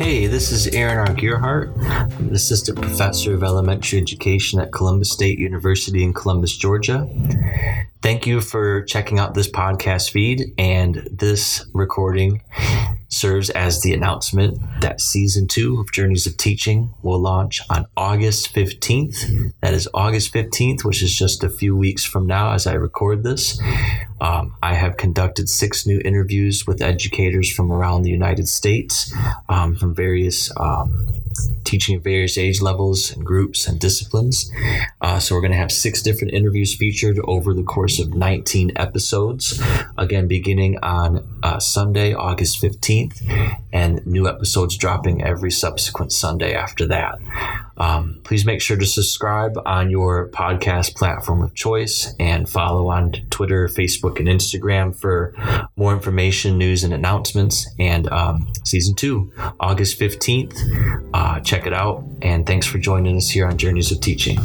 Hey, this is Aaron R. Gearhart. I'm an assistant professor of elementary education at Columbus State University in Columbus, Georgia. Thank you for checking out this podcast feed and this recording serves as the announcement that season two of Journeys of Teaching will launch on August 15th. That is August 15th, which is just a few weeks from now as I record this. Um, I have conducted six new interviews with educators from around the United States, um, from various um, teaching at various age levels and groups and disciplines. Uh, so we're going to have six different interviews featured over the course of 19 episodes. Again, beginning on uh, Sunday, August 15th, and new episodes dropping every subsequent Sunday after that. Um, please make sure to subscribe on your podcast platform of choice and follow on Twitter, Facebook, and Instagram for more information, news, and announcements. And um, season two, August 15th. Uh, check it out. And thanks for joining us here on Journeys of Teaching.